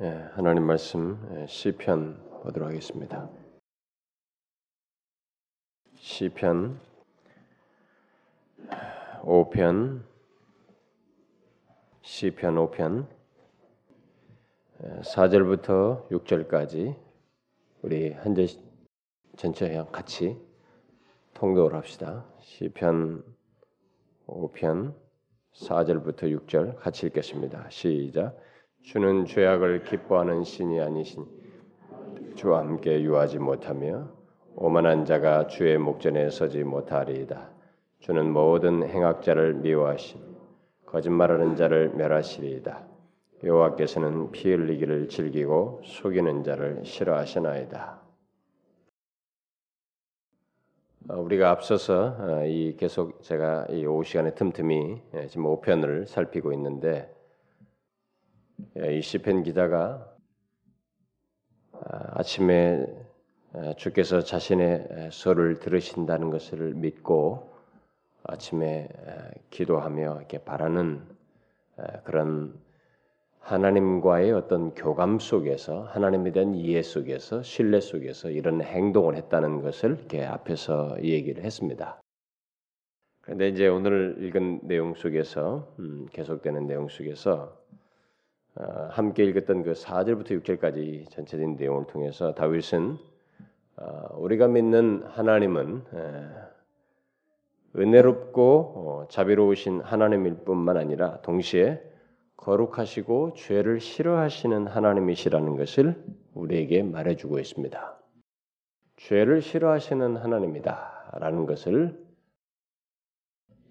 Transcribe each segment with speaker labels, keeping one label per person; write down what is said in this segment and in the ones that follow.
Speaker 1: 예, 하나님 말씀 예, 시편 보도록 하겠습니다. 시편 5편 시편 5편 4절부터 6절까지 우리 한 절 전체 같이 통독을 합시다. 시편 5편 4절부터 6절 같이 읽겠습니다. 시작. 주는 죄악을 기뻐하는 신이 아니신 주와 함께 유하지 못하며 오만한 자가 주의 목전에 서지 못하리이다. 주는 모든 행악자를 미워하심 거짓말하는 자를 멸하시리이다. 여호와께서는 피 흘리기를 즐기고 속이는 자를 싫어하시나이다. 어, 우리가 앞서서 어, 이 계속 제가 이 오후 시간에 틈틈이 예, 지금 5편을 살피고 있는데 예, 이 시편 기자가 아, 아침에 주께서 자신의 소를 들으신다는 것을 믿고 아침에 기도하며 이렇게 바라는 그런 하나님과의 어떤 교감 속에서 하나님에 대한 이해 속에서 신뢰 속에서 이런 행동을 했다는 것을 이렇게 앞에서 얘기를 했습니다. 그런데 이제 오늘 읽은 내용 속에서 음, 계속되는 내용 속에서 어, 함께 읽었던 그 4절부터 6절까지 전체적인 내용을 통해서 다윗은 어, 우리가 믿는 하나님은 은혜롭고 어, 자비로우신 하나님일 뿐만 아니라 동시에 거룩하시고 죄를 싫어하시는 하나님이시라는 것을 우리에게 말해주고 있습니다. 죄를 싫어하시는 하나님이다라는 것을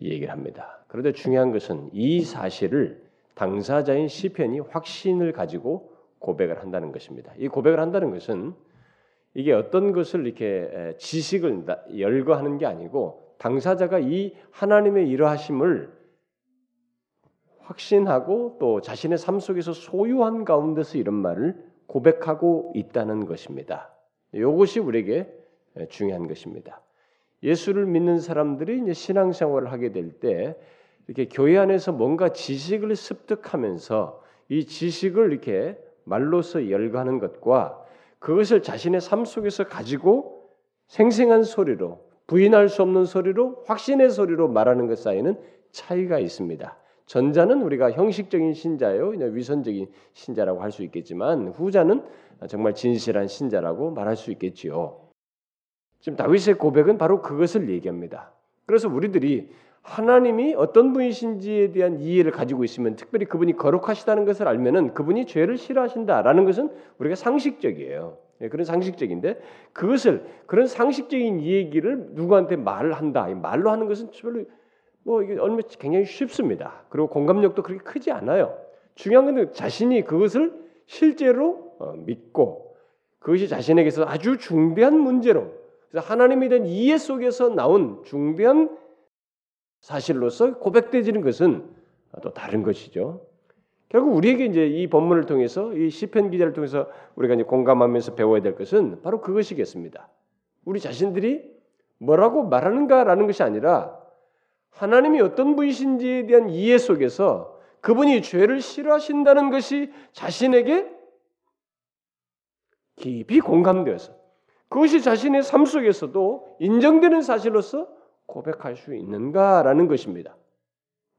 Speaker 1: 얘기를 합니다. 그런데 중요한 것은 이 사실을 당사자인 시편이 확신을 가지고 고백을 한다는 것입니다. 이 고백을 한다는 것은 이게 어떤 것을 이렇게 지식을 열거하는 게 아니고 당사자가 이 하나님의 이러하심을 확신하고 또 자신의 삶 속에서 소유한 가운데서 이런 말을 고백하고 있다는 것입니다. 이것이 우리에게 중요한 것입니다. 예수를 믿는 사람들이 이제 신앙생활을 하게 될 때 이렇게 교회 안에서 뭔가 지식을 습득하면서 이 지식을 이렇게 말로서 열거하는 것과 그것을 자신의 삶 속에서 가지고 생생한 소리로 부인할 수 없는 소리로 확신의 소리로 말하는 것 사이에는 차이가 있습니다. 전자는 우리가 형식적인 신자요, 위선적인 신자라고 할 수 있겠지만 후자는 정말 진실한 신자라고 말할 수 있겠지요. 지금 다윗의 고백은 바로 그것을 얘기합니다. 그래서 우리들이 하나님이 어떤 분이신지에 대한 이해를 가지고 있으면 특별히 그분이 거룩하시다는 것을 알면은 그분이 죄를 싫어하신다라는 것은 우리가 상식적이에요. 예, 그런 상식적인데 그것을 그런 상식적인 얘기를 누구한테 말을 한다. 말로 하는 것은 별로 뭐 이게 얼마 굉장히 쉽습니다. 그리고 공감력도 그렇게 크지 않아요. 중요한 건 자신이 그것을 실제로 어, 믿고 그것이 자신에게서 아주 중대한 문제로 하나님에 대한 이해 속에서 나온 중대한 사실로서 고백되지는 것은 또 다른 것이죠. 결국 우리에게 이제 이 본문을 통해서 이 시편 기자를 통해서 우리가 이제 공감하면서 배워야 될 것은 바로 그것이겠습니다. 우리 자신들이 뭐라고 말하는가라는 것이 아니라 하나님이 어떤 분이신지에 대한 이해 속에서 그분이 죄를 싫어하신다는 것이 자신에게 깊이 공감되어서 그것이 자신의 삶 속에서도 인정되는 사실로서 고백할 수 있는가라는 것입니다.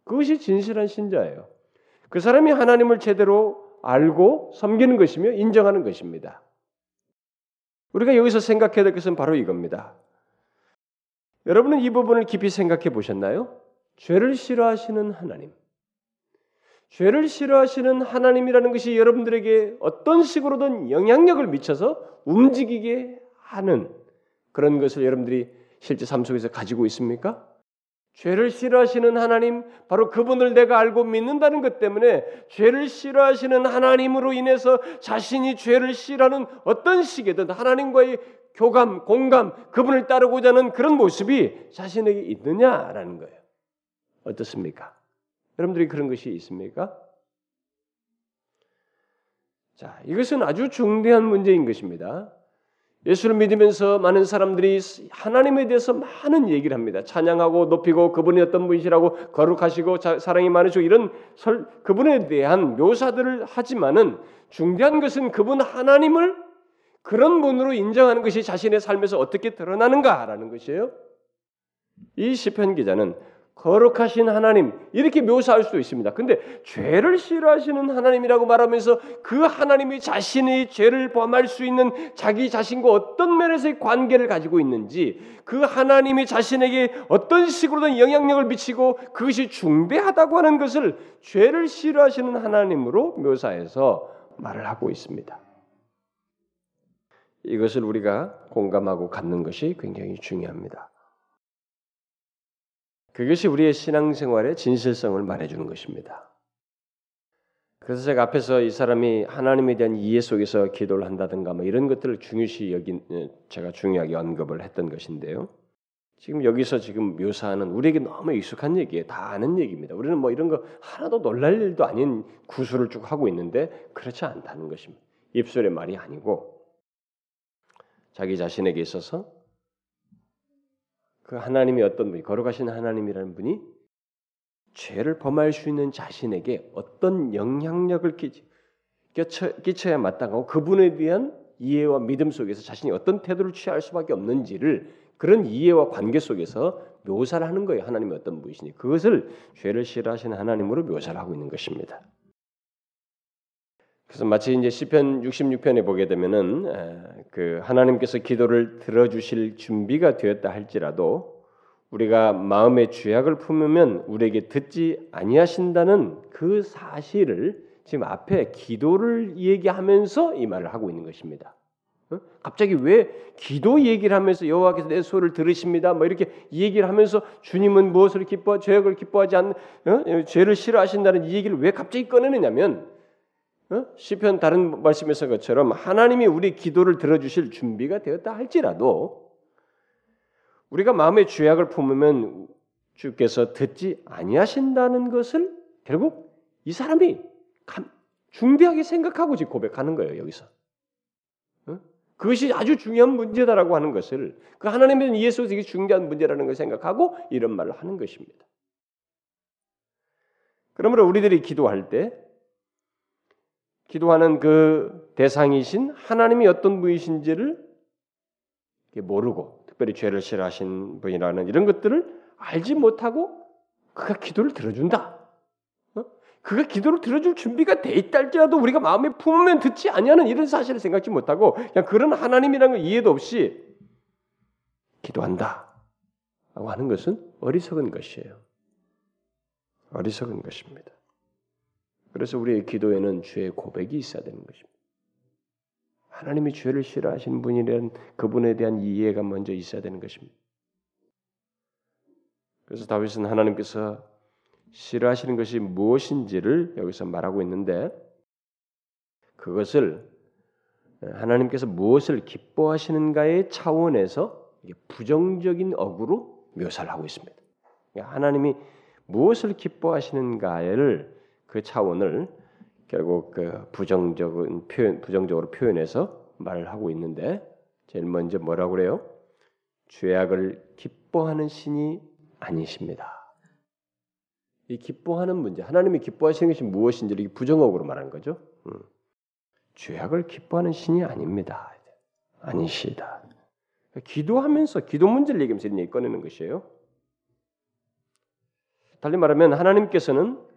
Speaker 1: 그것이 진실한 신자예요. 그 사람이 하나님을 제대로 알고 섬기는 것이며 인정하는 것입니다. 우리가 여기서 생각해야 될 것은 바로 이겁니다. 여러분은 이 부분을 깊이 생각해 보셨나요? 죄를 싫어하시는 하나님. 죄를 싫어하시는 하나님이라는 것이 여러분들에게 어떤 식으로든 영향력을 미쳐서 움직이게 하는 그런 것을 여러분들이 실제 삶 속에서 가지고 있습니까? 죄를 싫어하시는 하나님, 바로 그분을 내가 알고 믿는다는 것 때문에 죄를 싫어하시는 하나님으로 인해서 자신이 죄를 싫어하는 어떤 식이든 하나님과의 교감, 공감, 그분을 따르고자 하는 그런 모습이 자신에게 있느냐라는 거예요. 어떻습니까? 여러분들이 그런 것이 있습니까? 자, 이것은 아주 중대한 문제인 것입니다. 예수를 믿으면서 많은 사람들이 하나님에 대해서 많은 얘기를 합니다. 찬양하고 높이고 그분이 어떤 분이시라고 거룩하시고 사랑이 많으시고 이런 설, 그분에 대한 묘사들을 하지만은 중대한 것은 그분 하나님을 그런 분으로 인정하는 것이 자신의 삶에서 어떻게 드러나는가라는 것이에요. 이 시편 기자는 거룩하신 하나님 이렇게 묘사할 수도 있습니다. 근데 죄를 싫어하시는 하나님이라고 말하면서 그 하나님이 자신의 죄를 범할 수 있는 자기 자신과 어떤 면에서의 관계를 가지고 있는지 그 하나님이 자신에게 어떤 식으로든 영향력을 미치고 그것이 중대하다고 하는 것을 죄를 싫어하시는 하나님으로 묘사해서 말을 하고 있습니다. 이것을 우리가 공감하고 갖는 것이 굉장히 중요합니다. 그것이 우리의 신앙생활의 진실성을 말해주는 것입니다. 그래서 제가 앞에서 이 사람이 하나님에 대한 이해 속에서 기도를 한다든가 뭐 이런 것들을 중요시 여긴 예, 제가 중요하게 언급을 했던 것인데요. 지금 여기서 지금 묘사하는 우리에게 너무 익숙한 얘기에 다 아는 얘기입니다. 우리는 뭐 이런 거 하나도 놀랄 일도 아닌 구술을 쭉 하고 있는데 그렇지 않다는 것입니다. 입술의 말이 아니고 자기 자신에게 있어서 그 하나님이 어떤 분이 거룩하신 하나님이라는 분이 죄를 범할 수 있는 자신에게 어떤 영향력을 끼쳐, 끼쳐 야 마땅하고 그분에 대한 이해와 믿음 속에서 자신이 어떤 태도를 취할 수밖에 없는지를 그런 이해와 관계 속에서 묘사를 하는 거예요. 하나님이 어떤 분이시니 그것을 죄를 싫어하시는 하나님으로 묘사를 하고 있는 것입니다. 그래서 마치 이제 시편 66편에 보게 되면은 그 하나님께서 기도를 들어 주실 준비가 되었다 할지라도 우리가 마음의 죄악을 품으면 우리에게 듣지 아니하신다는 그 사실을 지금 앞에 기도를 얘기하면서 이 말을 하고 있는 것입니다. 갑자기 왜 기도 얘기를 하면서 여호와께서 내 소리를 들으십니다. 뭐 이렇게 얘기를 하면서 주님은 무엇을 기뻐 죄악을 기뻐하지 않 어? 죄를 싫어하신다는 이 얘기를 왜 갑자기 꺼내느냐면 어? 시편 다른 말씀에서 것처럼 하나님이 우리 기도를 들어주실 준비가 되었다 할지라도 우리가 마음의 죄악을 품으면 주께서 듣지 아니하신다는 것을 결국 이 사람이 중대하게 생각하고 지금 고백하는 거예요 여기서. 어? 그것이 아주 중요한 문제다라고 하는 것을 그 하나님에 대한 이해 속에서 이게 중요한 문제라는 것을 생각하고 이런 말을 하는 것입니다. 그러므로 우리들이 기도할 때 기도하는 그 대상이신 하나님이 어떤 분이신지를 모르고 특별히 죄를 싫어하신 분이라는 이런 것들을 알지 못하고 그가 기도를 들어준다. 어? 그가 기도를 들어줄 준비가 돼 있다 할지라도 우리가 마음에 품으면 듣지 아니하는 이런 사실을 생각지 못하고 그냥 그런 하나님이라는 걸 이해도 없이 기도한다. 라고 하는 것은 어리석은 것이에요. 어리석은 것입니다. 그래서 우리의 기도에는 죄의 고백이 있어야 되는 것입니다. 하나님이 죄를 싫어하시는 분이란 그분에 대한 이해가 먼저 있어야 되는 것입니다. 그래서 다윗은 하나님께서 싫어하시는 것이 무엇인지를 여기서 말하고 있는데 그것을 하나님께서 무엇을 기뻐하시는가의 차원에서 부정적인 어구로 묘사를 하고 있습니다. 그러니까 하나님이 무엇을 기뻐하시는가를 그 차원을 결국 그 부정적인 표현, 부정적으로 표현해서 말을 하고 있는데 제일 먼저 뭐라고 그래요? 죄악을 기뻐하는 신이 아니십니다. 이 기뻐하는 문제, 하나님이 기뻐하시는 것이 무엇인지를 부정어구로 말하는 거죠. 음. 죄악을 기뻐하는 신이 아닙니다. 아니시다. 기도하면서 기도 문제를 얘기하면서 이런 얘기 꺼내는 것이에요. 달리 말하면 하나님께서는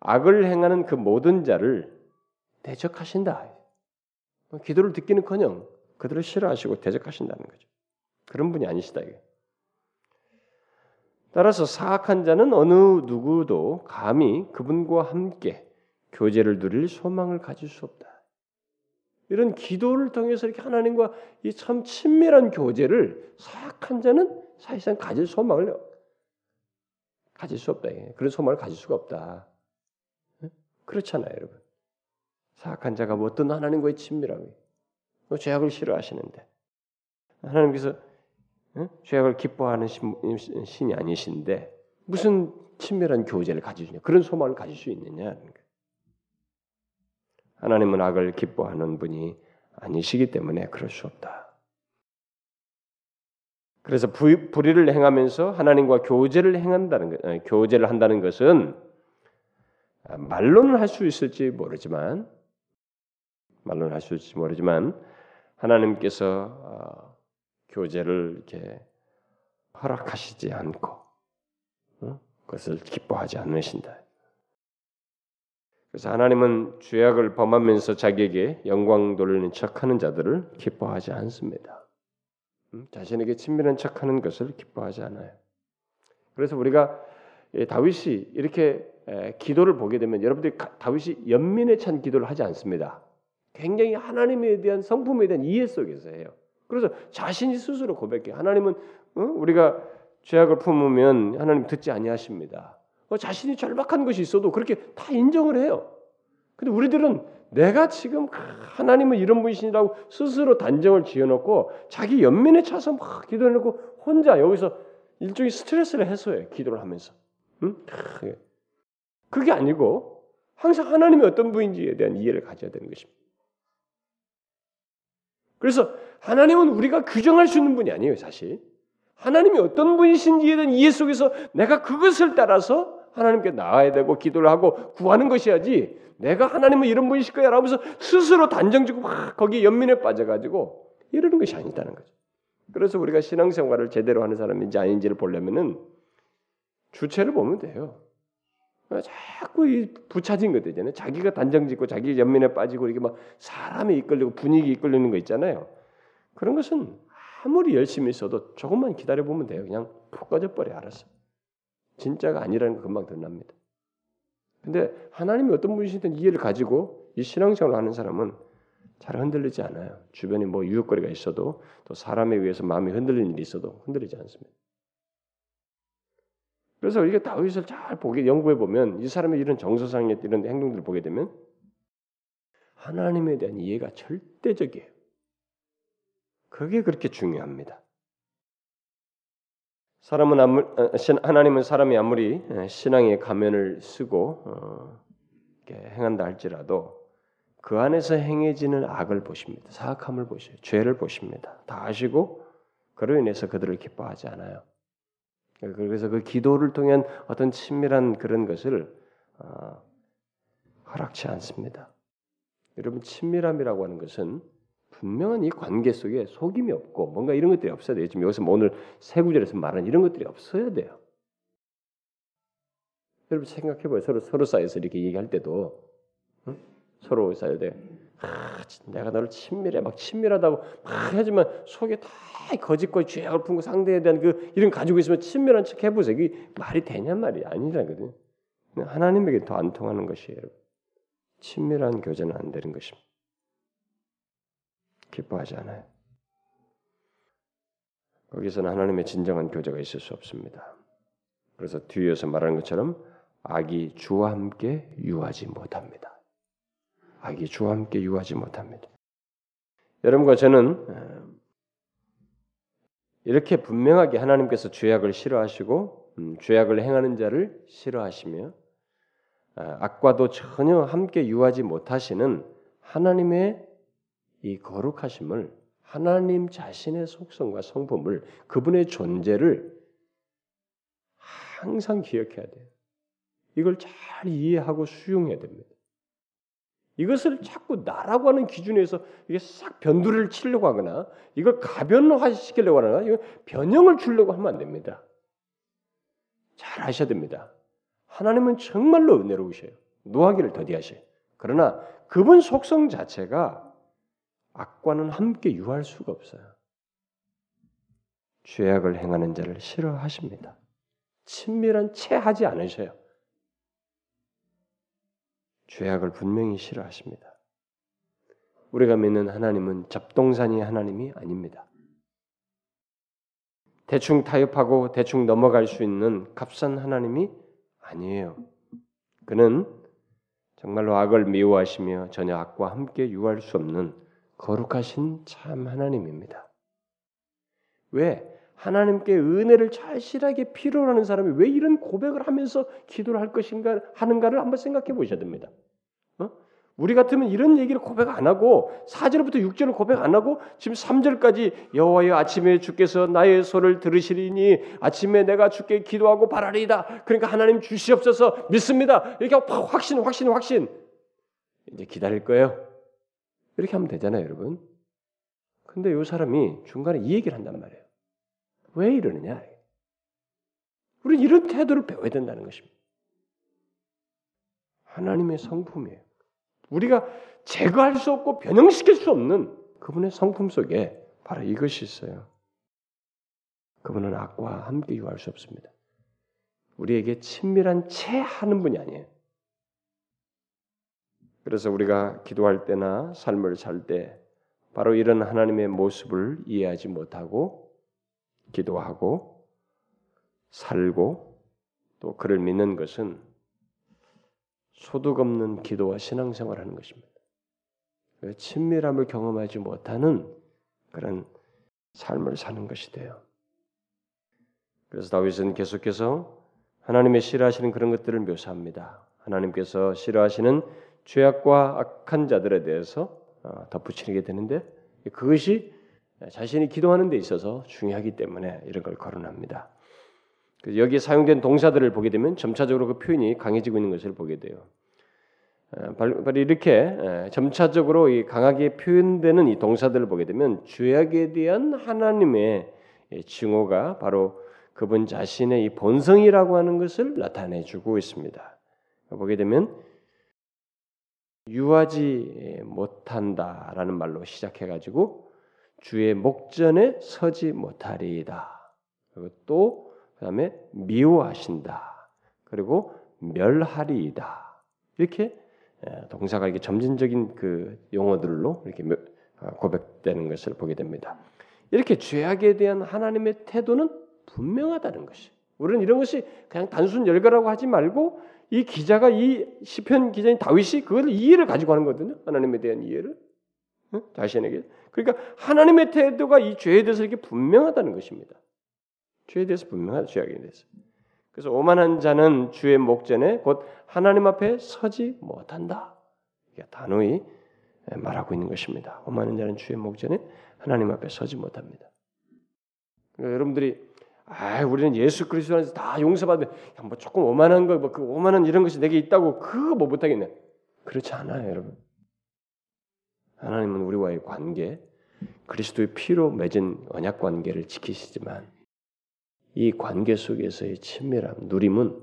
Speaker 1: 악을 행하는 그 모든 자를 대적하신다. 기도를 듣기는커녕 그들을 싫어하시고 대적하신다는 거죠. 그런 분이 아니시다. 이게. 따라서 사악한 자는 어느 누구도 감히 그분과 함께 교제를 누릴 소망을 가질 수 없다. 이런 기도를 통해서 이렇게 하나님과 이 참 친밀한 교제를 사악한 자는 사실상 가질 소망을 가질 수 없다. 그런 소망을 가질 수가 없다. 그렇잖아요, 여러분. 사악한 자가 뭐 어떤 하나님과의 친밀함이 뭐 죄악을 싫어하시는데 하나님께서 응? 죄악을 기뻐하는 신, 신이 아니신데 무슨 친밀한 교제를 가지느냐 그런 소망을 가질 수 있느냐 하나님은 악을 기뻐하는 분이 아니시기 때문에 그럴 수 없다. 그래서 부, 불의를 행하면서 하나님과 교제를 행한다는 교제를 한다는 것은 말로는 할 수 있을지 모르지만 말로는 할 수 있을지 모르지만 하나님께서 어, 교제를 이렇게 허락하시지 않고 어? 그것을 기뻐하지 않으신다. 그래서 하나님은 죄악을 범하면서 자기에게 영광 돌리는 척하는 자들을 기뻐하지 않습니다. 음? 자신에게 친밀한 척하는 것을 기뻐하지 않아요. 그래서 우리가 다윗이 이렇게 기도를 보게 되면 여러분들이 다윗이 연민에 찬 기도를 하지 않습니다. 굉장히 하나님에 대한 성품에 대한 이해 속에서 해요. 그래서 자신이 스스로 고백해. 하나님은 어? 우리가 죄악을 품으면 하나님 듣지 아니하십니다. 어, 자신이 절박한 것이 있어도 그렇게 다 인정을 해요. 근데 우리들은 내가 지금 하나님은 이런 분이시라고 스스로 단정을 지어놓고 자기 연민에 차서 막 기도해놓고 혼자 여기서 일종의 스트레스를 해소해 기도를 하면서. 응? 그게 아니고 항상 하나님이 어떤 분인지에 대한 이해를 가져야 되는 것입니다. 그래서 하나님은 우리가 규정할 수 있는 분이 아니에요, 사실. 하나님이 어떤 분이신지에 대한 이해 속에서 내가 그것을 따라서 하나님께 나아야 되고 기도를 하고 구하는 것이야지 내가 하나님은 이런 분이실 거야 라면서 스스로 단정 짓고 막 거기에 연민에 빠져가지고 이러는 것이 아니다는 거죠. 그래서 우리가 신앙생활을 제대로 하는 사람인지 아닌지를 보려면은 주체를 보면 돼요. 자꾸 이 부차진 것들 있잖아요. 자기가 단정 짓고 자기 연민에 빠지고 이게 막 사람이 이끌리고 분위기 이끌리는 거 있잖아요. 그런 것은 아무리 열심히 있어도 조금만 기다려 보면 돼요. 그냥 푹 꺼져 버려 알았어. 진짜가 아니라는 거 금방 드러납니다. 근데 하나님이 어떤 분이시든 이해를 가지고 이 신앙생활을 하는 사람은 잘 흔들리지 않아요. 주변에 뭐 유혹거리가 있어도 또 사람에 의해서 마음이 흔들리는 일이 있어도 흔들리지 않습니다. 그래서 우리가 다윗을 잘 보게 연구해 보면 이 사람의 이런 정서상의 이런 행동들을 보게 되면 하나님에 대한 이해가 절대적이에요. 그게 그렇게 중요합니다. 사람은 아무, 어, 하나님은 사람이 아무리 신앙의 가면을 쓰고 어, 행한다 할지라도 그 안에서 행해지는 악을 보십니다. 사악함을 보셔요. 죄를 보십니다. 다 아시고 그로 인해서 그들을 기뻐하지 않아요. 그래서 그 기도를 통한 어떤 친밀한 그런 것을 어, 허락치 않습니다. 여러분 친밀함이라고 하는 것은 분명한 이 관계 속에 속임이 없고 뭔가 이런 것들이 없어야 돼요. 지금 여기서 뭐 오늘 세 구절에서 말하는 이런 것들이 없어야 돼요. 여러분 생각해봐요. 서로 서로 사이에서 이렇게 얘기할 때도 응? 서로 사이에 아, 내가 너를 친밀해 막 친밀하다고 막 하지만 속에 다 거짓과 죄악을 품고 상대에 대한 그 이런 가지고 있으면 친밀한 척 해보세요. 이게 말이 되냔 말이 아니라거든요. 하나님에게 더 안 통하는 것이에요. 친밀한 교제는 안 되는 것입니다. 기뻐하지 않아요. 거기서는 하나님의 진정한 교제가 있을 수 없습니다. 그래서 뒤에서 말하는 것처럼 악이 주와 함께 유하지 못합니다. 악이 주와 함께 유하지 못합니다. 여러분과 저는 이렇게 분명하게 하나님께서 죄악을 싫어하시고 음, 죄악을 행하는 자를 싫어하시며 아, 악과도 전혀 함께 유하지 못하시는 하나님의 이 거룩하심을 하나님 자신의 속성과 성품을 그분의 존재를 항상 기억해야 돼요. 이걸 잘 이해하고 수용해야 됩니다. 이것을 자꾸 나라고 하는 기준에서 이게 싹 변두리를 치려고 하거나 이걸 가변화시키려고 하거나 이거 변형을 주려고 하면 안 됩니다. 잘 아셔야 됩니다. 하나님은 정말로 은혜로우셔요. 노하기를 더디하셔요. 그러나 그분 속성 자체가 악과는 함께 유할 수가 없어요. 죄악을 행하는 자를 싫어하십니다. 친밀한 채 하지 않으셔요. 죄악을 분명히 싫어하십니다. 우리가 믿는 하나님은 잡동사니 하나님이 아닙니다. 대충 타협하고 대충 넘어갈 수 있는 값싼 하나님이 아니에요. 그는 정말로 악을 미워하시며 전혀 악과 함께 유할 수 없는 거룩하신 참 하나님입니다. 왜? 하나님께 은혜를 절실하게 필요로 하는 사람이 왜 이런 고백을 하면서 기도를 할 것인가 하는가를 한번 생각해 보셔야 됩니다. 어? 우리 같으면 이런 얘기를 고백 안 하고 4절부터 6절을 고백 안 하고 지금 3절까지 여호와여 아침에 주께서 나의 소를 들으시리니 아침에 내가 주께 기도하고 바라리이다. 그러니까 하나님 주시옵소서 믿습니다. 이렇게 확신 확신 확신 이제 기다릴 거예요. 이렇게 하면 되잖아요, 여러분. 근데 이 사람이 중간에 이 얘기를 한단 말이에요. 왜 이러느냐? 우리는 이런 태도를 배워야 된다는 것입니다. 하나님의 성품이에요. 우리가 제거할 수 없고 변형시킬 수 없는 그분의 성품 속에 바로 이것이 있어요. 그분은 악과 함께 유할 수 없습니다. 우리에게 친밀한 채 하는 분이 아니에요. 그래서 우리가 기도할 때나 삶을 살 때 바로 이런 하나님의 모습을 이해하지 못하고 기도하고 살고 또 그를 믿는 것은 소득 없는 기도와 신앙생활 하는 것입니다. 친밀함을 경험하지 못하는 그런 삶을 사는 것이 돼요. 그래서 다윗은 계속해서 하나님의 싫어하시는 그런 것들을 묘사합니다. 하나님께서 싫어하시는 죄악과 악한 자들에 대해서 어, 덧붙이게 되는데 그것이 자신이 기도하는 데 있어서 중요하기 때문에 이런 걸 거론합니다. 여기 사용된 동사들을 보게 되면 점차적으로 그 표현이 강해지고 있는 것을 보게 돼요. 바로 이렇게 점차적으로 강하게 표현되는 이 동사들을 보게 되면 죄악에 대한 하나님의 증오가 바로 그분 자신의 이 본성이라고 하는 것을 나타내주고 있습니다. 보게 되면 유하지 못한다라는 말로 시작해가지고 주의 목전에 서지 못하리이다. 그리고 또 그다음에 미워하신다. 그리고 멸하리이다. 이렇게 동사가 이렇게 점진적인 그 용어들로 이렇게 아, 고백되는 것을 보게 됩니다. 이렇게 죄악에 대한 하나님의 태도는 분명하다는 것이. 우리는 이런 것이 그냥 단순 열거라고 하지 말고 이 기자가 이 시편 기자인 다윗이 그걸 이해를 가지고 하는 거거든요. 하나님에 대한 이해를 응? 자신에게. 그러니까 하나님의 태도가 이 죄에 대해서 이렇게 분명하다는 것입니다. 죄에 대해서 분명하다. 죄악에 대해서. 그래서 오만한 자는 주의 목전에 곧 하나님 앞에 서지 못한다. 이게 단호히 말하고 있는 것입니다. 오만한 자는 주의 목전에 하나님 앞에 서지 못합니다. 그러니까 여러분들이 아, 우리는 예수 그리스도 안에서 다 용서받으면 뭐 조금 오만한 거, 뭐 그 오만한 이런 것이 내게 있다고 그거 뭐 못하겠네. 그렇지 않아요, 여러분. 하나님은 우리와의 관계, 그리스도의 피로 맺은 언약 관계를 지키시지만 이 관계 속에서의 친밀함, 누림은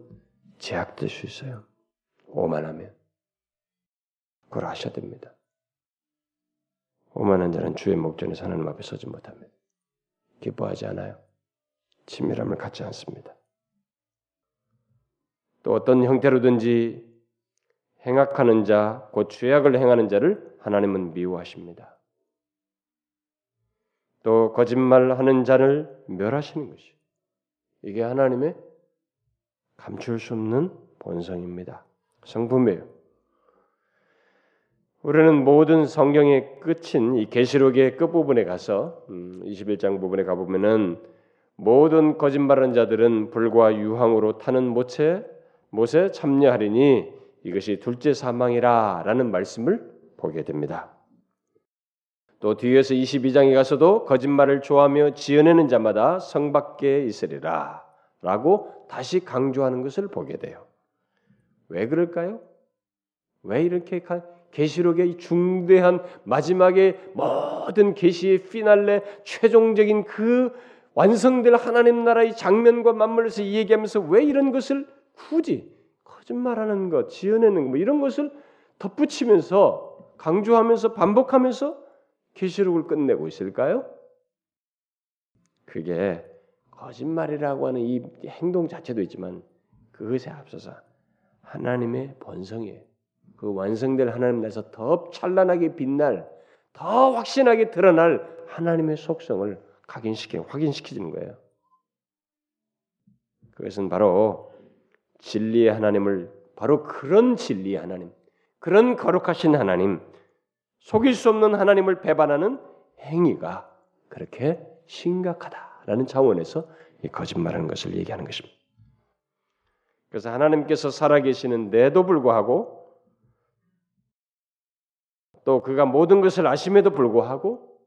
Speaker 1: 제약될 수 있어요. 오만하면. 그걸 아셔야 됩니다. 오만한 자는 주의 목전에서 하나님 앞에 서지 못합니다. 기뻐하지 않아요. 친밀함을 갖지 않습니다. 또 어떤 형태로든지 행악하는 자, 곧 죄악을 행하는 자를 하나님은 미워하십니다. 또 거짓말하는 자를 멸하시는 것이 이게 하나님의 감출 수 없는 본성입니다. 성품이에요. 우리는 모든 성경의 끝인 이 계시록의 끝 부분에 가서 음, 21장 부분에 가 보면은 모든 거짓말하는 자들은 불과 유황으로 타는 못에 못에 참여하리니 이것이 둘째 사망이라라는 말씀을 보게 됩니다. 또 뒤에서 22장에 가서도 거짓말을 좋아하며 지어내는 자마다 성 밖에 있으리라 라고 다시 강조하는 것을 보게 돼요. 왜 그럴까요? 왜 이렇게 계시록의 중대한 마지막에 모든 계시의 피날레 최종적인 그 완성될 하나님 나라의 장면과 맞물려서 얘기하면서 왜 이런 것을 굳이 거짓말하는 것, 지어내는 것, 뭐 이런 것을 덧붙이면서 강조하면서 반복하면서 계시록을 끝내고 있을까요? 그게 거짓말이라고 하는 이 행동 자체도 있지만 그것에 앞서서 하나님의 본성이에요. 그 완성될 하나님 나서 더 찬란하게 빛날, 더 확신하게 드러날 하나님의 속성을 각인시켜 확인시키는 거예요. 그것은 바로 진리의 하나님을 바로 그런 진리의 하나님, 그런 거룩하신 하나님, 속일 수 없는 하나님을 배반하는 행위가 그렇게 심각하다라는 차원에서 거짓말하는 것을 얘기하는 것입니다. 그래서 하나님께서 살아계시는데도 불구하고 또 그가 모든 것을 아심에도 불구하고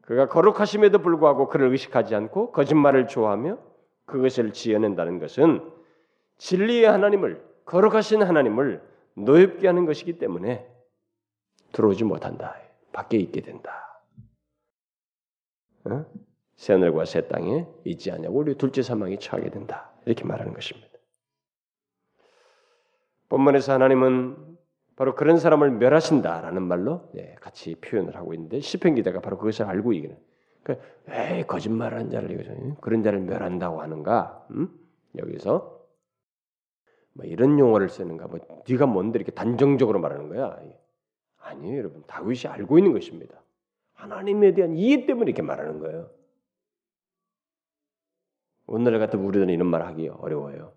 Speaker 1: 그가 거룩하심에도 불구하고 그를 의식하지 않고 거짓말을 좋아하며 그것을 지어낸다는 것은 진리의 하나님을 거룩하신 하나님을 노엽게 하는 것이기 때문에 들어오지 못한다. 밖에 있게 된다. 어? 새하늘과 새 땅에 있지 않냐고 우리 둘째 사망에 처하게 된다. 이렇게 말하는 것입니다. 본문에서 하나님은 바로 그런 사람을 멸하신다라는 말로 예, 같이 표현을 하고 있는데 시편 기자가 바로 그것을 알고 이기는 그러니까 에이 거짓말하는 자를 이거죠 그런 자를 멸한다고 하는가 음? 여기서 뭐 이런 용어를 쓰는가 뭐 네가 뭔데 이렇게 단정적으로 말하는 거야 아니에요, 여러분. 다윗이 알고 있는 것입니다. 하나님에 대한 이해 때문에 이렇게 말하는 거예요. 오늘날 같은 우리들은 이런 말 하기 어려워요.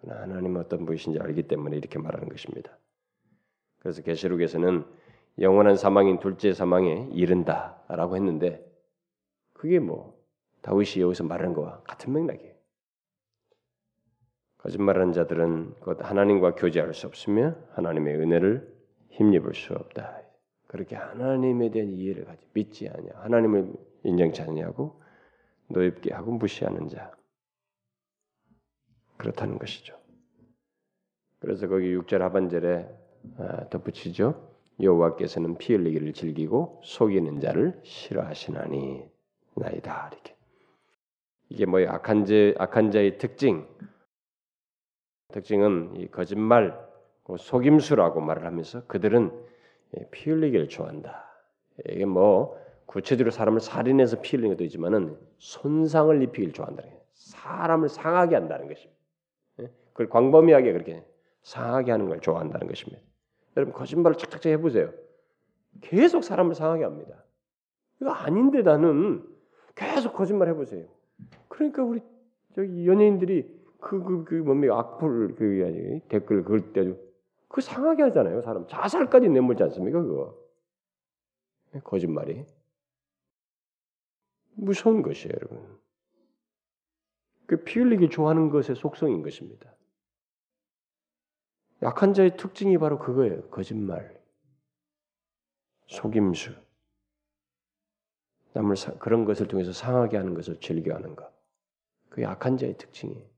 Speaker 1: 그러나 하나님은 어떤 분이신지 알기 때문에 이렇게 말하는 것입니다. 그래서 계시록에서는 영원한 사망인 둘째 사망에 이른다라고 했는데 그게 뭐 다윗이 여기서 말하는 거와 같은 맥락이에요. 거짓말하는 자들은 곧 하나님과 교제할 수 없으며 하나님의 은혜를 힘입을 수 없다. 그렇게 하나님에 대한 이해를 가지 믿지 않냐. 하나님을 인정치 않냐고 노엽게 하고 무시하는 자 그렇다는 것이죠. 그래서 거기 6절 하반절에 아, 덧붙이죠. 여호와께서는 피 흘리기를 즐기고 속이는 자를 싫어하시나니 나이다 이렇게 이게 뭐예요? 악한 자 악한 자의 특징 특징은 이 거짓말 속임수라고 말을 하면서 그들은 예, 피 흘리기를 좋아한다. 이게 뭐 구체적으로 사람을 살인해서 피 흘리는 것도 있지만은 손상을 입히길 좋아한다는 거예요. 사람을 상하게 한다는 것입니다. 예? 그걸 광범위하게 그렇게 상하게 하는 걸 좋아한다는 것입니다. 여러분 거짓말을 착착착 해보세요. 계속 사람을 상하게 합니다. 이거 아닌데 나는 계속 거짓말 해보세요. 그러니까 우리 저기 연예인들이 그, 그 그그그 뭡니까 악플 그, 그 댓글 그걸 때도 그 상하게 하잖아요, 사람. 자살까지 내몰지 않습니까, 그거? 거짓말이. 무서운 것이에요, 여러분. 그 피 흘리기 좋아하는 것의 속성인 것입니다. 약한 자의 특징이 바로 그거예요. 거짓말, 속임수, 남을 사, 그런 것을 통해서 상하게 하는 것을 즐겨하는 것. 그 약한 자의 특징이에요.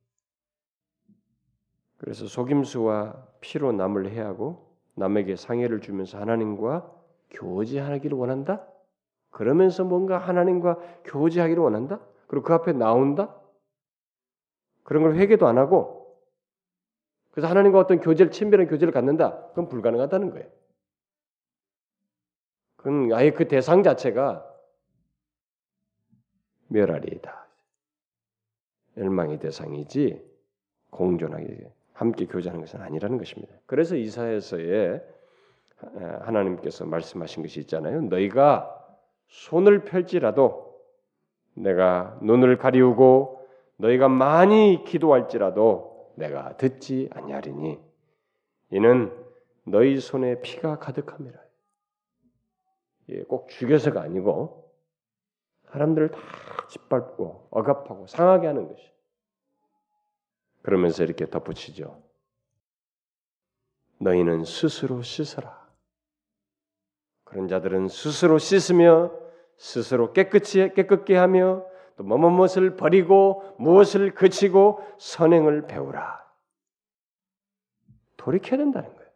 Speaker 1: 그래서 속임수와 피로 남을 해하고 남에게 상해를 주면서 하나님과 교제하기를 원한다. 그러면서 뭔가 하나님과 교제하기를 원한다. 그리고 그 앞에 나온다. 그런 걸 회개도 안 하고 그래서 하나님과 어떤 교제를 친밀한 교제를 갖는다. 그건 불가능하다는 거예요. 그건 아예 그 대상 자체가 멸하리이다. 멸망의 대상이지 공존하게 함께 교제하는 것은 아니라는 것입니다. 그래서 이사에서의 하나님께서 말씀하신 것이 있잖아요. 너희가 손을 펼지라도 내가 눈을 가리우고 너희가 많이 기도할지라도 내가 듣지 아니하리니 이는 너희 손에 피가 가득함이라. 예, 꼭 죽여서가 아니고 사람들을 다 짓밟고 억압하고 상하게 하는 것이 그러면서 이렇게 덧붙이죠. 너희는 스스로 씻어라. 그런 자들은 스스로 씻으며 스스로 깨끗이 깨끗게 하며 또 뭐뭇을 버리고 무엇을 그치고 선행을 배우라. 돌이켜야 된다는 거예요.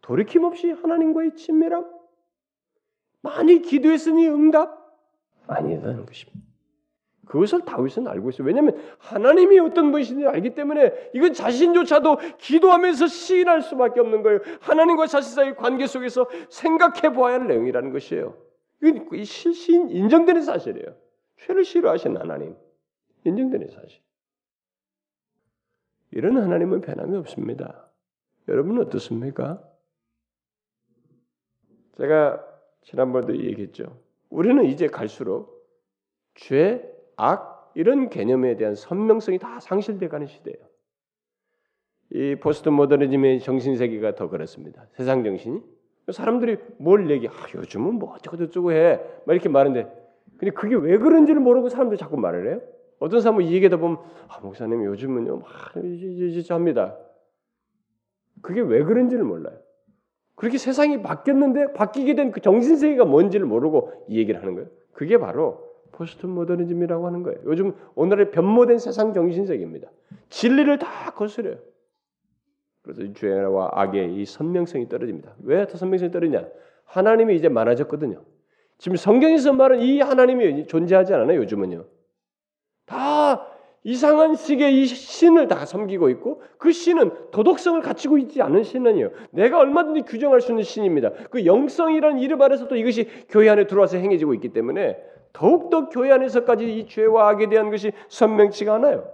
Speaker 1: 돌이킴 없이 하나님과의 친밀함, 많이 기도했으니 응답, 많이 된다는 것입니다. 그것을 다윗은 알고 있어요. 왜냐하면 하나님이 어떤 분이신지 알기 때문에 이건 자신조차도 기도하면서 시인할 수밖에 없는 거예요. 하나님과 자신 사이의 관계 속에서 생각해 보아야 할 내용이라는 것이에요. 이건 실신 인정되는 사실이에요. 죄를 싫어하신 하나님 인정되는 사실. 이런 하나님은 변함이 없습니다. 여러분 어떻습니까? 제가 지난번에도 얘기했죠. 우리는 이제 갈수록 죄 악 이런 개념에 대한 선명성이 다 상실돼가는 시대예요. 이 포스트 모더니즘의 정신 세계가 더 그렇습니다. 세상 정신이 사람들이 뭘 얘기, 아 요즘은 뭐 어쩌고 저쩌고 해, 막 이렇게 말하는데, 근데 그게 왜 그런지를 모르고 사람들이 자꾸 말을 해요. 어떤 사람은 이 얘기다 보면 아 목사님 요즘은요 막 이제 합니다. 그게 왜 그런지를 몰라요. 그렇게 세상이 바뀌었는데 바뀌게 된 그 정신 세계가 뭔지를 모르고 이 얘기를 하는 거예요. 그게 바로 포스트 모더니즘이라고 하는 거예요. 요즘 오늘의 변모된 세상 정신세계입니다. 진리를 다 거스려요. 그래서 죄와 악의 이 선명성이 떨어집니다. 왜 선명성이 떨어지냐? 하나님이 이제 많아졌거든요. 지금 성경에서 말은 이 하나님이 존재하지 않아요. 요즘은요. 다 이상한 식의 이 신을 다 섬기고 있고 그 신은 도덕성을 갖추고 있지 않은 신은요. 내가 얼마든지 규정할 수 있는 신입니다. 그 영성이라는 이름 아래서 또 이것이 교회 안에 들어와서 행해지고 있기 때문에 더욱더 교회 안에서까지 이 죄와 악에 대한 것이 선명치가 않아요.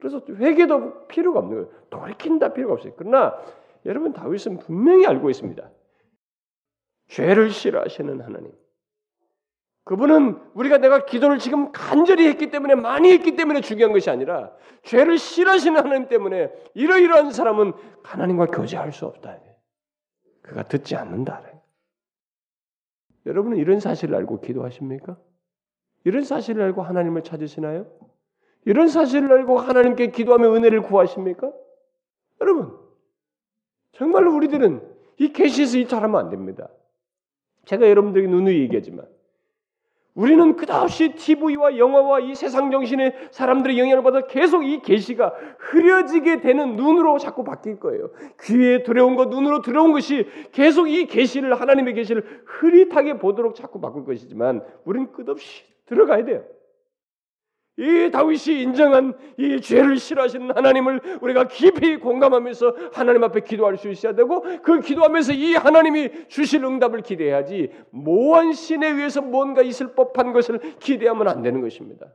Speaker 1: 그래서 회개도 필요가 없는 거예요. 돌이킨다 필요가 없어요. 그러나 여러분 다윗은 분명히 알고 있습니다. 죄를 싫어하시는 하나님. 그분은 우리가 내가 기도를 지금 간절히 했기 때문에 많이 했기 때문에 중요한 것이 아니라 죄를 싫어하시는 하나님 때문에 이러이러한 사람은 하나님과 교제할 수 없다. 그가 듣지 않는다. 여러분은 이런 사실을 알고 기도하십니까? 이런 사실을 알고 하나님을 찾으시나요? 이런 사실을 알고 하나님께 기도하며 은혜를 구하십니까? 여러분, 정말로 우리들은 이 계시에서 이 잘하면 안 됩니다. 제가 여러분들에게 누누이 얘기하지만 우리는 끝없이 TV와 영화와 이 세상 정신의 사람들의 영향을 받아 계속 이 계시가 흐려지게 되는 눈으로 자꾸 바뀔 거예요. 귀에 들어온 것, 눈으로 들어온 것이 계속 이 계시를 하나님의 계시를 흐릿하게 보도록 자꾸 바꿀 것이지만 우리는 끝없이 들어가야 돼요. 이 다윗이 인정한 이 죄를 싫어하시는 하나님을 우리가 깊이 공감하면서 하나님 앞에 기도할 수 있어야 되고 그 기도하면서 이 하나님이 주실 응답을 기대해야지 모한 신에 의해서 뭔가 있을 법한 것을 기대하면 안 되는 것입니다.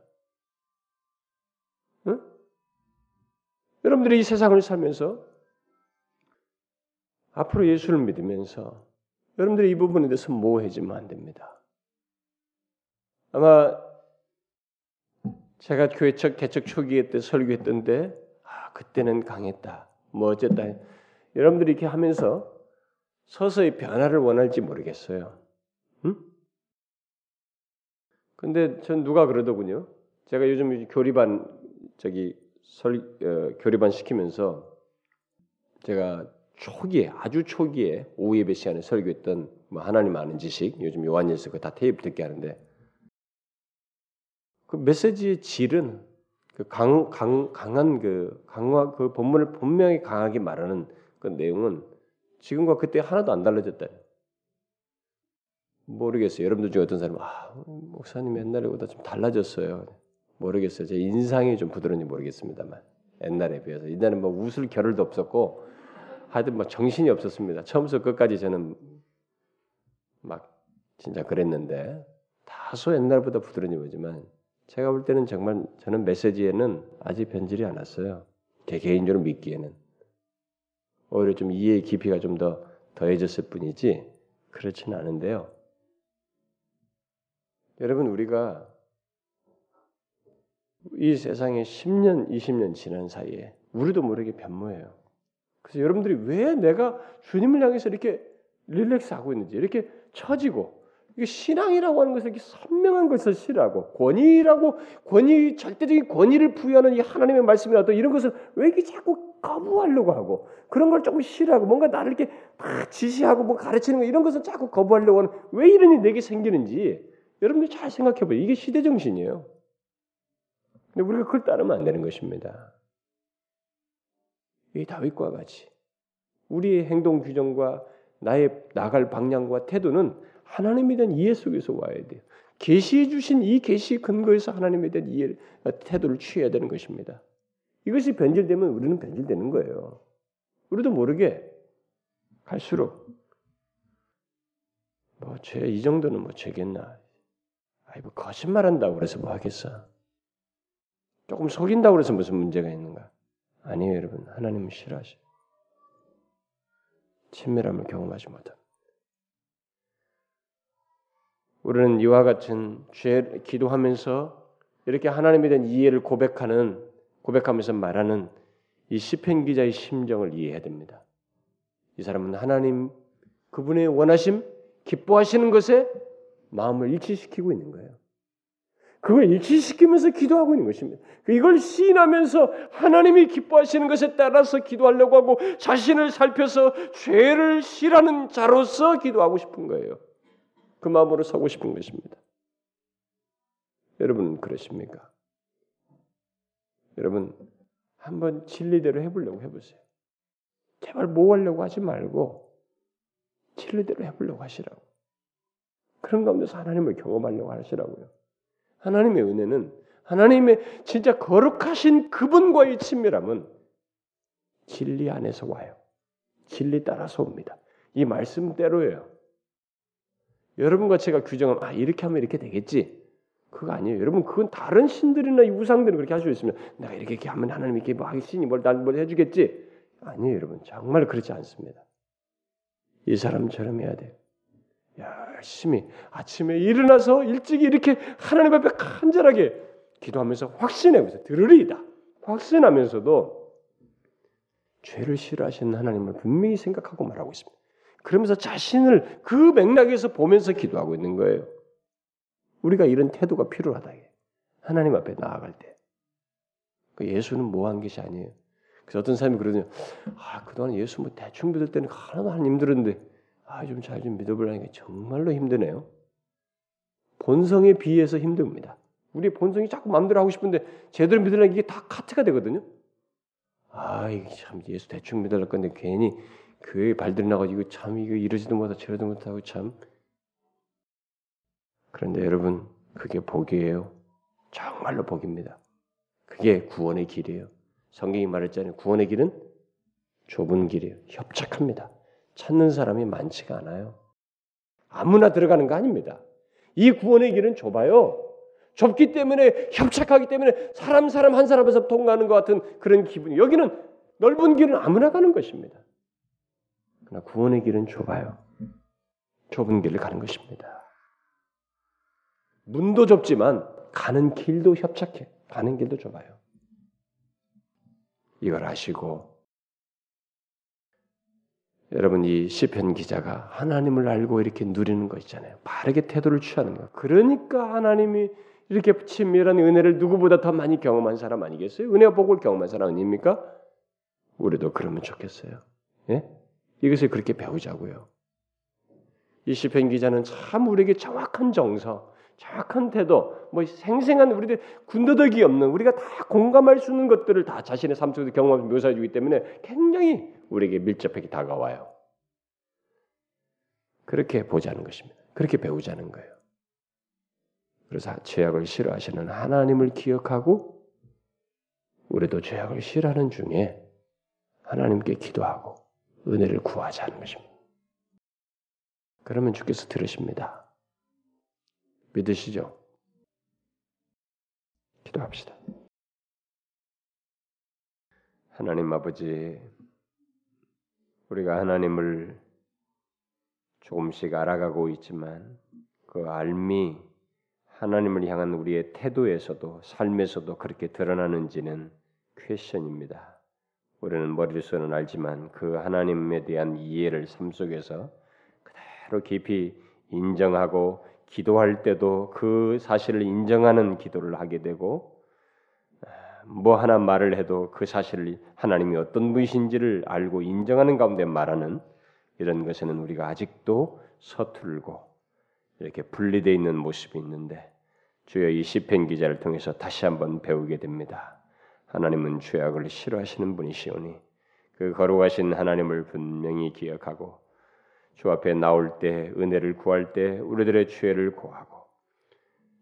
Speaker 1: 응? 여러분들이 이 세상을 살면서 앞으로 예수를 믿으면서 여러분들이 이 부분에 대해서 모호해지면 안 됩니다. 아마 제가 교회 첫 개척 초기에 때 설교했던데 아 그때는 강했다. 뭐 어쨌다. 여러분들이 이렇게 하면서 서서히 변화를 원할지 모르겠어요. 응? 근데 전 누가 그러더군요. 제가 요즘 교리반 저기 설 어, 교리반 시키면서 제가 초기에 아주 초기에 오후 예배 시간에 설교했던 뭐 하나님 아는 지식 요즘 요한일서 그다 테이프 듣게 하는데 그 메시지의 질은 그 강, 강, 강한 그 강화 그 본문을 분명히 강하게 말하는 그 내용은 지금과 그때 하나도 안 달라졌다. 모르겠어요. 여러분들 중에 어떤 사람은 아 목사님 옛날에보다 좀 달라졌어요. 모르겠어요. 제 인상이 좀 부드러운지 모르겠습니다만 옛날에 비해서 옛날에는 뭐 웃을 겨를도 없었고 하여튼 뭐 정신이 없었습니다. 처음부터 끝까지 저는 막 진짜 그랬는데 다소 옛날보다 부드러운지 모르지만 제가 볼 때는 정말 저는 메시지에는 아직 변질이 않았어요. 제 개인적으로 믿기에는 오히려 좀 이해의 깊이가 좀 더 더해졌을 뿐이지 그렇지는 않은데요. 여러분 우리가 이 세상에 10년, 20년 지난 사이에 우리도 모르게 변모해요. 그래서 여러분들이 왜 내가 주님을 향해서 이렇게 릴렉스하고 있는지 이렇게 처지고 신앙이라고 하는 것을 이렇게 선명한 것을 싫어하고 권위라고 권위 절대적인 권위를 부여하는 이 하나님의 말씀이라도 이런 것을 왜 이렇게 자꾸 거부하려고 하고 그런 걸 조금 싫어하고 뭔가 나를 이렇게 막 지시하고 뭐 가르치는 거 이런 것을 자꾸 거부하려고 하는 왜 이런 일이 내게 생기는지 여러분들 잘 생각해 보세요. 이게 시대 정신이에요. 근데 우리가 그걸 따르면 안 되는 것입니다. 이 다윗과 같이 우리의 행동 규정과 나의 나갈 방향과 태도는 하나님에 대한 이해 속에서 와야 돼요. 계시해 주신 이 계시 근거에서 하나님에 대한 이해 태도를 취해야 되는 것입니다. 이것이 변질되면 우리는 변질되는 거예요. 우리도 모르게 갈수록 뭐 죄 이 정도는 뭐 죄겠나? 아이 뭐 거짓말한다고 그래서 뭐 하겠어? 조금 속인다고 그래서 무슨 문제가 있는가? 아니에요, 여러분. 하나님은 싫어하셔. 친밀함을 경험하지 못합니다. 우리는 이와 같은 죄 기도하면서 이렇게 하나님에 대한 이해를 고백하는 고백하면서 말하는 이 시편 기자의 심정을 이해해야 됩니다. 이 사람은 하나님 그분의 원하심 기뻐하시는 것에 마음을 일치시키고 있는 거예요. 그걸 일치시키면서 기도하고 있는 것입니다. 이걸 시인하면서 하나님이 기뻐하시는 것에 따라서 기도하려고 하고 자신을 살펴서 죄를 실하는 자로서 기도하고 싶은 거예요. 그 마음으로 서고 싶은 것입니다. 여러분 그러십니까? 여러분 한번 진리대로 해보려고 해보세요. 제발 뭐 하려고 하지 말고 진리대로 해보려고 하시라고. 그런 가운데서 하나님을 경험하려고 하시라고요. 하나님의 은혜는 하나님의 진짜 거룩하신 그분과의 친밀함은 진리 안에서 와요. 진리 따라서 옵니다. 이 말씀대로예요. 여러분과 제가 규정하면 아 이렇게 하면 이렇게 되겠지. 그거 아니에요. 여러분 그건 다른 신들이나 우상들은 그렇게 할 수 있으면 내가 이렇게, 이렇게 하면 하나님이 이렇게 뭐 신이 뭘난뭘 해주겠지. 아니에요, 여러분. 정말 그렇지 않습니다. 이 사람처럼 해야 돼요. 열심히 아침에 일어나서 일찍 이렇게 하나님 앞에 간절하게 기도하면서 확신해보세요. 들으리이다. 확신하면서도 죄를 싫어하시는 하나님을 분명히 생각하고 말하고 있습니다. 그러면서 자신을 그 맥락에서 보면서 기도하고 있는 거예요. 우리가 이런 태도가 필요하다. 하나님 앞에 나아갈 때. 그 예수는 뭐한 것이 아니에요. 그래서 어떤 사람이 그러거든요. 아, 그동안 예수 뭐 대충 믿을 때는 하나도 안 힘들었는데, 아, 좀잘좀 믿어보려니까 정말로 힘드네요. 본성에 비해서 힘듭니다. 우리 본성이 자꾸 마음대로 하고 싶은데 제대로 믿으려면 이게 다 카트가 되거든요. 아, 이게 참 예수 대충 믿을 건데 괜히 교회 발들 나가지고 참 이거 이러지도 못하고 저러지도 못하고 참. 그런데 여러분 그게 복이에요. 정말로 복입니다. 그게 구원의 길이에요. 성경이 말했잖아요. 구원의 길은 좁은 길이에요. 협착합니다. 찾는 사람이 많지가 않아요. 아무나 들어가는 거 아닙니다. 이 구원의 길은 좁아요. 좁기 때문에 협착하기 때문에 사람 사람 한 사람에서 통과하는 것 같은 그런 기분이 여기는 넓은 길은 아무나 가는 것입니다. 그러나 구원의 길은 좁아요. 좁은 길을 가는 것입니다. 문도 좁지만 가는 길도 협착해. 가는 길도 좁아요. 이걸 아시고 여러분 이 시편 기자가 하나님을 알고 이렇게 누리는 거 있잖아요. 바르게 태도를 취하는 거. 그러니까 하나님이 이렇게 친밀한 은혜를 누구보다 더 많이 경험한 사람 아니겠어요? 은혜와 복을 경험한 사람 아닙니까? 우리도 그러면 좋겠어요. 예? 이것을 그렇게 배우자고요. 이 시편 기자는 참 우리에게 정확한 정서, 정확한 태도, 뭐 생생한 우리들 군더더기 없는 우리가 다 공감할 수 있는 것들을 다 자신의 삶 속에서 경험하면서 묘사해 주기 때문에 굉장히 우리에게 밀접하게 다가와요. 그렇게 보자는 것입니다. 그렇게 배우자는 거예요. 그래서 죄악을 싫어하시는 하나님을 기억하고 우리도 죄악을 싫어하는 중에 하나님께 기도하고 은혜를 구하자는 것입니다. 그러면 주께서 들으십니다. 믿으시죠? 기도합시다. 하나님 아버지, 우리가 하나님을 조금씩 알아가고 있지만 그 알미 하나님을 향한 우리의 태도에서도 삶에서도 그렇게 드러나는지는 퀘션입니다. 우리는 머리로서는 알지만 그 하나님에 대한 이해를 삶 속에서 그대로 깊이 인정하고 기도할 때도 그 사실을 인정하는 기도를 하게 되고 뭐 하나 말을 해도 그 사실을 하나님이 어떤 분이신지를 알고 인정하는 가운데 말하는 이런 것에는 우리가 아직도 서툴고 이렇게 분리되어 있는 모습이 있는데 주여 이 시편 기자를 통해서 다시 한번 배우게 됩니다. 하나님은 죄악을 싫어하시는 분이시오니 그 거룩하신 하나님을 분명히 기억하고 주 앞에 나올 때 은혜를 구할 때 우리들의 죄를 고하고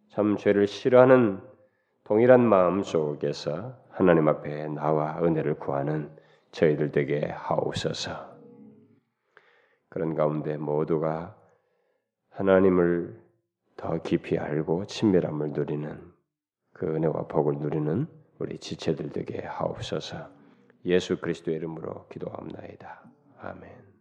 Speaker 1: 참 죄를 싫어하는 동일한 마음 속에서 하나님 앞에 나와 은혜를 구하는 저희들 되게 하옵소서. 그런 가운데 모두가 하나님을 더 깊이 알고 친밀함을 누리는 그 은혜와 복을 누리는 우리 지체들 되게 하옵소서. 예수 그리스도의 이름으로 기도합나이다. 아멘.